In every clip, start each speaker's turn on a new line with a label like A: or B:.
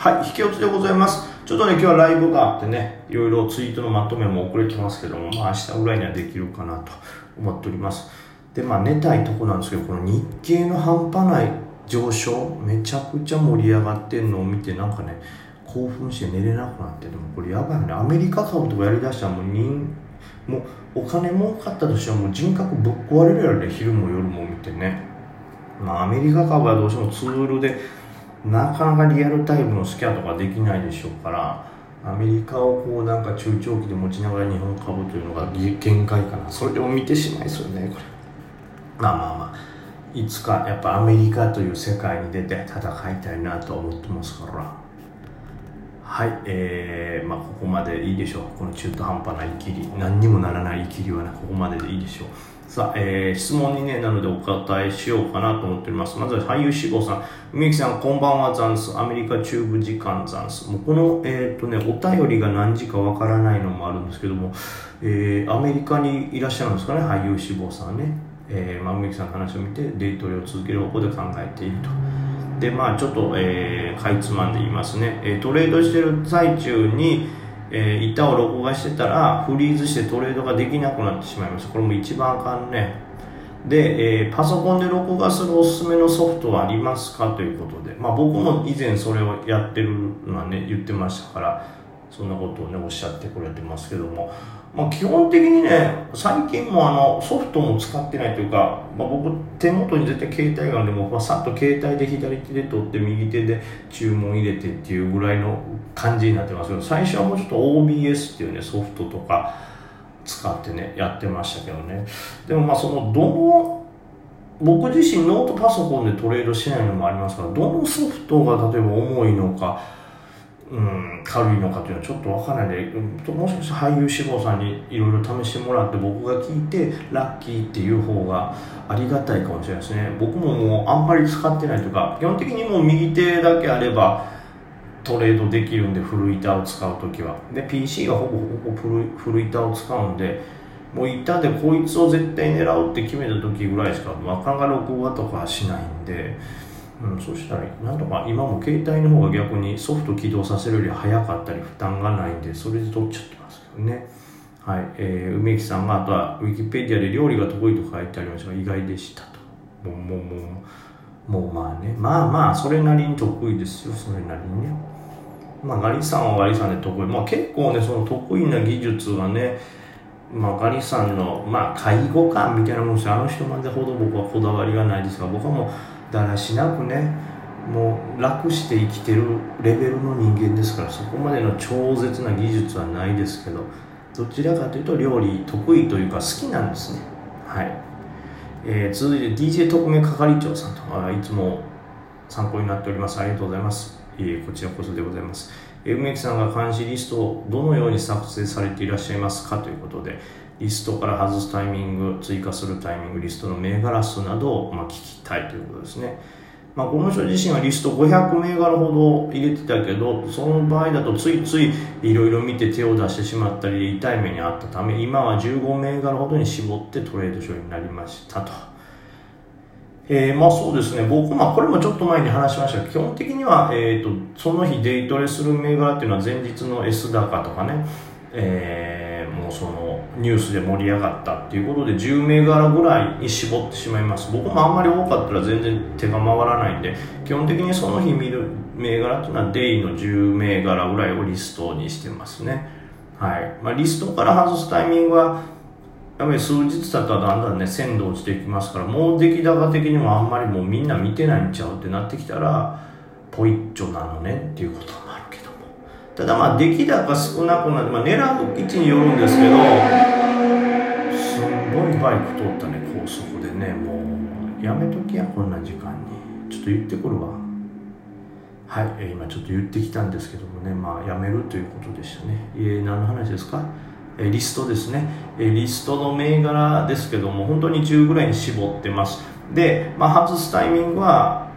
A: はい、引き落ちでございます。ちょっとね、今日はライブがあってね、いろいろツイートのまとめも遅れてますけども、まあ明日ぐらいにはできるかなと思っております。で、まあ寝たいとこなんですけど、この日経の半端ない上昇、めちゃくちゃ盛り上がってんのを見て、なんかね、興奮して寝れなくなって、でもこれやばいよね。アメリカ株とかやりだしたらもう人、もうお金儲かったとしてももう人格ぶっ壊れるやろね、昼も夜も見てね。まあアメリカ株はどうしてもツールで、なかなかリアルタイムのスキャンとかできないでしょうからアメリカをこうなんか中長期で持ちながら日本株というのが限界かな。それでも見てしまいそうねこれ。まあまあまあ。いつかやっぱアメリカという世界に出て戦いたいなと思ってますから。はいえー、まあここまでいいでしょうこの中途半端なイキリ何にもならないイキリはねここまででいいでしょうさあ、えー、質問にね、なのでお答えしようかなと思っております。まずは俳優志望さん。みゆきさん、こんばんは、ザンス。アメリカ中部時間ザンス。もうこの、えっ、ー、とね、お便りが何時かわからないのもあるんですけども、えー、アメリカにいらっしゃるんですかね、俳優志望さんね。えー、まあ、みゆきさんの話を見て、デートレを続ける方向で考えていると。で、まあ、ちょっと、えー、かいつまんで言いますね。え、トレードしてる最中に、えー、板を録画してたらフリーズしてトレードができなくなってしまいましたこれも一番あかんね。で、えー、パソコンで録画するおすすめのソフトはありますかということで、まあ、僕も以前それをやってるのはね言ってましたからそんなことをねおっしゃってくれてますけども、まあ、基本的にね最近もあのソフトも使ってないというか、まあ、僕手元に絶対携帯があるんでもうさっと携帯で左手で取って右手で注文入れてっていうぐらいの感じになってますけど最初はもうちょっと OBS っていうねソフトとか使ってねやってましたけどね。でもまあそのどの僕自身ノートパソコンでトレードしないのもありますからどのソフトが例えば重いのかうん、軽いのかというのはちょっとわからないでもしかして俳優志望さんにいろいろ試してもらって僕が聞いてラッキーっていう方がありがたいかもしれないですね。僕ももうあんまり使ってないというか基本的にもう右手だけあればトレードできるんで古板を使う時は。で PC はほぼほぼ古古板を使うんでもう板でこいつを絶対狙うって決めた時ぐらいしかなかなか録画とかしないんで。うん、そしたらなんとか今も携帯の方が逆にソフト起動させるより早かったり負担がないんでそれで撮っちゃってますけどね。はい。えー、梅木さんがあとはウィキペディアで料理が得意と書いてありましたが意外でしたと。もうもうもうもうまあね。まあまあそれなりに得意ですよそれなりにね。まあガリさんはガリさんで得意。まあ結構ねその得意な技術はねまあ、ガリさんの、まあ、介護官みたいなもんですあの人までほど僕はこだわりがないですが僕はもうだらしなくねもう楽して生きてるレベルの人間ですからそこまでの超絶な技術はないですけどどちらかというと料理得意というか好きなんですね。はい、えー、続いて DJ 特命係長さんとあいつも参考になっております。ありがとうございます、えー、こちらこそでございます。梅木さんが監視リストをどのように作成されていらっしゃいますかということでリストから外すタイミング追加するタイミングリストの銘柄数などを、ま、聞きたいということですね、まあ、この人自身はリスト500銘柄ほど入れてたけどその場合だとついついいろいろ見て手を出してしまったり痛い目にあったため今は15銘柄ほどに絞ってトレード処理になりましたと。えー、まあそうですね、僕、まあこれもちょっと前に話しました、基本的には、えっ、ー、と、その日デイトレする銘柄っていうのは前日の S 高とかね、えー、もうそのニュースで盛り上がったっていうことで10銘柄ぐらいに絞ってしまいます。僕もあんまり多かったら全然手が回らないんで基本的にその日見る銘柄っていうのはデイの10銘柄ぐらいをリストにしてますね。はい。まあ、リストから外すタイミングはやっぱり数日経ったらだんだんね鮮度落ちていきますからもう出来高的にもあんまりもうみんな見てないんちゃうってなってきたらポイッチョなのねっていうことただまあ出来高少なくなって、まあ、狙う位置によるんですけどすんごいバイク通ったね高速でねもう。やめときやこんな時間に。ちょっと言ってくるわ。はい、え、今ちょっと言ってきたんですけどもねまあやめるということでしたね。えー、何の話ですか？えリストですね。えリストの銘柄ですけども本当に10ぐらいに絞ってます。で、まあ、外すタイミングは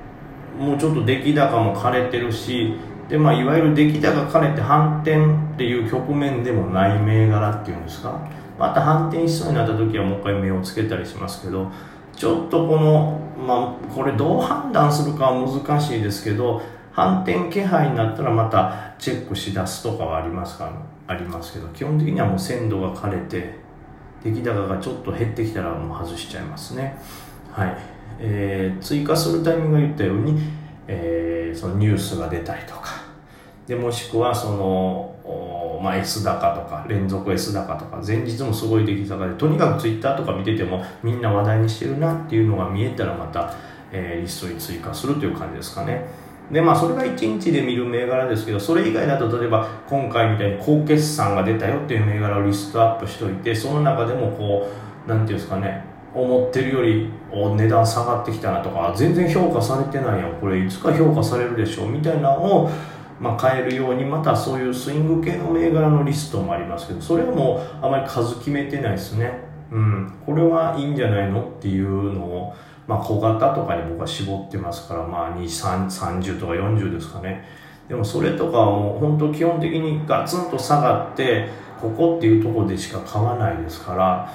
A: もうちょっと出来高も枯れてるしで、まあ、いわゆる出来高枯れて反転っていう局面でもない銘柄っていうんですか？また反転しそうになった時はもう一回目をつけたりしますけどちょっとこの、まあ、これどう判断するかは難しいですけど反転気配になったらまたチェックしだすとかはありますか？ありますけど基本的にはもう鮮度が枯れて出来高がちょっと減ってきたらもう外しちゃいますね。はい、えー、追加するタイミングが言ったように、えー、そのニュースが出たりとか。でもしくはその、まあ、S 高とか連続 S 高とか前日もすごい出来高でとにかく Twitter とか見ててもみんな話題にしてるなっていうのが見えたらまた、えー、リストに追加するという感じですかね。でまあそれが1日で見る銘柄ですけどそれ以外だと例えば今回みたいに高決算が出たよっていう銘柄をリストアップしておいてその中でもこう何ていうんですかね思ってるより値段下がってきたなとか全然評価されてないやんこれいつか評価されるでしょうみたいなのをまあ、変えるようにまたそういうスイング系の銘柄のリストもありますけどそれはもうあまり数決めてないですねうんこれはいいんじゃないのっていうのをまあ、小型とかに僕は絞ってますから、まあ、30とか40ですかね。でもそれとかはもう本当基本的にガツンと下がって、ここっていうところでしか買わないですから、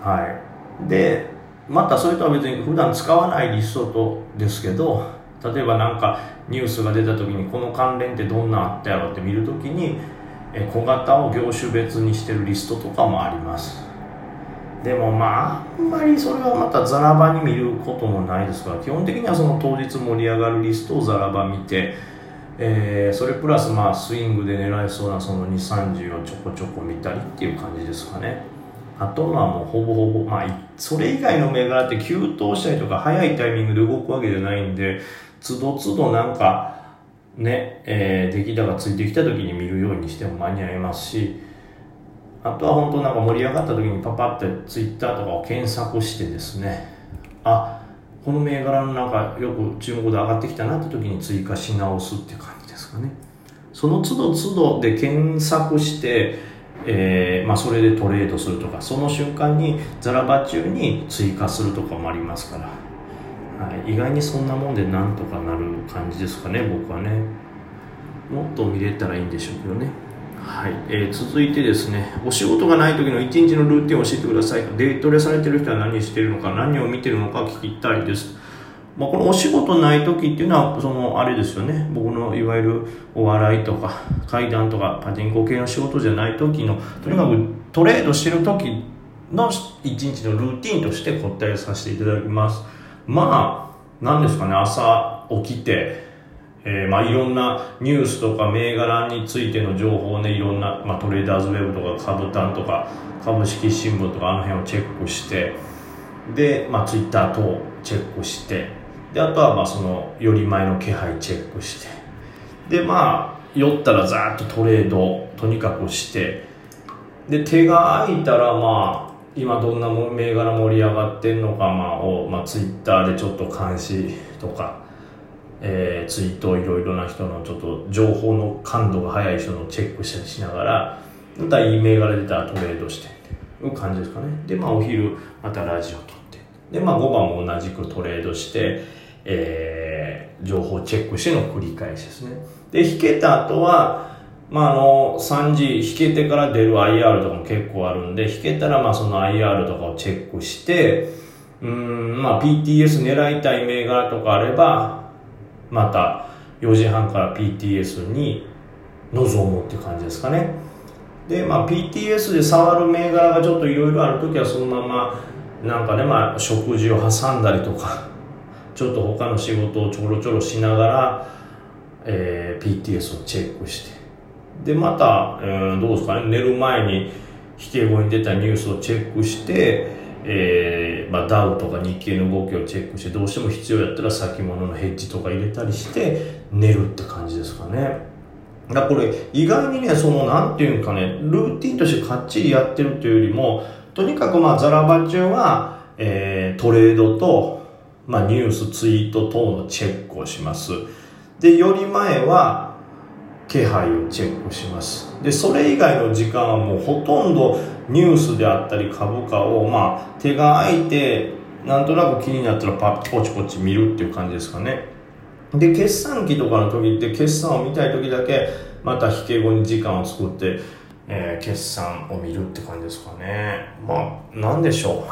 A: はい。で、またそれとは別に普段使わないリストとですけど、例えばなんかニュースが出た時にこの関連ってどんなあったやろって見るときに、小型を業種別にしてるリストとかもあります。でもまああんまりそれはまたザラバに見ることもないですから基本的にはその当日盛り上がるリストをザラバ見て、えー、それプラスまあスイングで狙えそうなその230をちょこちょこ見たりっていう感じですかねあとはもうほぼほぼまあそれ以外の銘柄って急騰したりとか早いタイミングで動くわけじゃないんでつどつどなんかね、えー、出来高ついてきた時に見るようにしても間に合いますしあとは本当なんか盛り上がった時にパパってツイッターとかを検索してですねあこの銘柄のなんかよく注目で上がってきたなって時に追加し直すって感じですかね。その都度都度で検索してえーまあ、それでトレードするとかその瞬間にザラバ中に追加するとかもありますから、はい、意外にそんなもんでなんとかなる感じですかね僕はねもっと見れたらいいんでしょうけどねはい、えー、続いてですね、お仕事がない時の一日のルーティンを教えてください。デートレされてる人は何してるのか、何を見てるのか聞きたいです。まあ、このお仕事ない時っていうのは、その、あれですよね、僕のいわゆるお笑いとか、階段とか、パチンコ系の仕事じゃない時の、とにかくトレードしてる時の一日のルーティンとして答えさせていただきます。まあ、何ですかね、朝起きて、えー、まあいろんなニュースとか銘柄についての情報をねいろんな、まあ、トレーダーズウェブとか株単とか株式新聞とかあの辺をチェックしてで、まあ、ツイッター等チェックしてであとはまあそのより前の気配チェックしてでまあ酔ったらざーっとトレードとにかくしてで手が空いたらまあ今どんな銘柄盛り上がってんのか、まあ、を、まあ、ツイッターでちょっと監視とかえー、ツイートいろいろな人のちょっと情報の感度が速い人のチェックししながらまたいい銘柄出たらトレードしてっていう感じですかね。でまあお昼またラジオ撮って。でまあ5番も同じくトレードして、えー、情報チェックしての繰り返しですね。で引けた後はまあ、あの、3時引けてから出る IR とかも結構あるんで、引けたらまあその IR とかをチェックして、うん、まあ PTS 狙いたい銘柄とかあれば、また4時半から PTS に臨むって感じですかね。で、まあ、PTS で触る銘柄がちょっといろいろある時はそのままなんかね、まあ、食事を挟んだりとか ちょっと他の仕事をちょろちょろしながら、えー、PTS をチェックして。でまた、えー、どうですかね寝る前に引け後に出たニュースをチェックしてえーまあ、ダウとか日経の動きをチェックしてどうしても必要やったら先物のヘッジとか入れたりして寝るって感じですかね。だこれ意外にねそのなんていうんかねルーティンとしてかっちりやってるというよりもとにかくまあザラバ中は、えー、トレードと、まあ、ニュースツイート等のチェックをします。でより前は気配をチェックします。でそれ以外の時間はもうほとんどニュースであったり株価をまあ手が空いてなんとなく気になったらパッポチポチ見るっていう感じですかね。で決算期とかの時って決算を見たい時だけまた引け後に時間を作って、えー、決算を見るって感じですかね。まあなんでしょ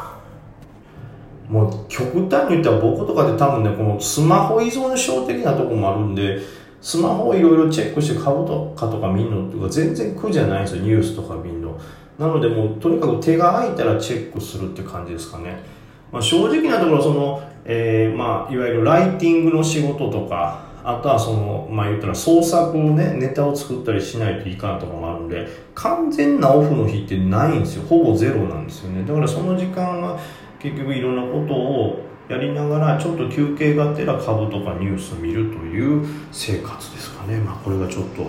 A: う。もう極端に言ったら僕とかで多分ねこのスマホ依存症的なとこもあるんでスマホをいろいろチェックして株とかとか見るのっていうか全然苦じゃないんですよニュースとか見るのなのでもうとにかく手が空いたらチェックするって感じですかね、まあ、正直なところその、えー、まあいわゆるライティングの仕事とかあとはその、まあ言ったら創作をね、ネタを作ったりしないといかんとかもあるんで、完全なオフの日ってないんですよ。ほぼゼロなんですよね。だからその時間は結局いろんなことをやりながらちょっと休憩がてら株とかニュース見るという生活ですかねまあこれがちょっと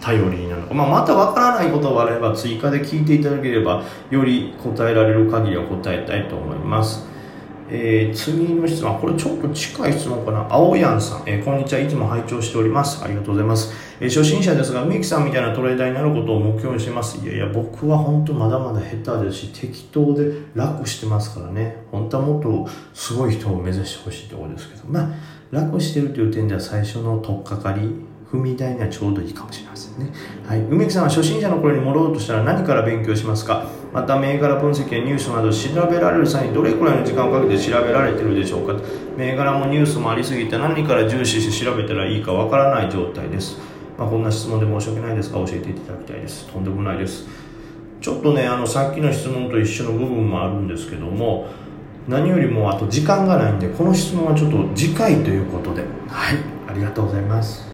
A: 頼りになるのか、まあ、また分からないことがあれば追加で聞いていただければより答えられる限りは答えたいと思いますえー、次の質問、これちょっと近い質問かな。青やんさん、えー、こんにちは。いつも拝聴しております。ありがとうございます。えー、初心者ですが、梅木さんみたいなトレーダーになることを目標にしてます。いやいや、僕は本当まだまだ下手ですし、適当で楽してますからね。本当はもっとすごい人を目指してほしいところですけど、まあ、楽してるという点では最初の取っかかり、踏み台にはちょうどいいかもしれませんね。はい。梅木さんは初心者の頃に戻ろうとしたら何から勉強しますか？また銘柄分析やニュースなど調べられる際にどれくらいの時間をかけて調べられてるでしょうか？銘柄もニュースもありすぎて何から重視して調べたらいいかわからない状態です。まあ、こんな質問で申し訳ないですが教えていただきたいです。とんでもないです。ちょっとね、あの、さっきの質問と一緒の部分もあるんですけども、何よりもあと時間がないんで、この質問はちょっと次回ということで、はい、ありがとうございます。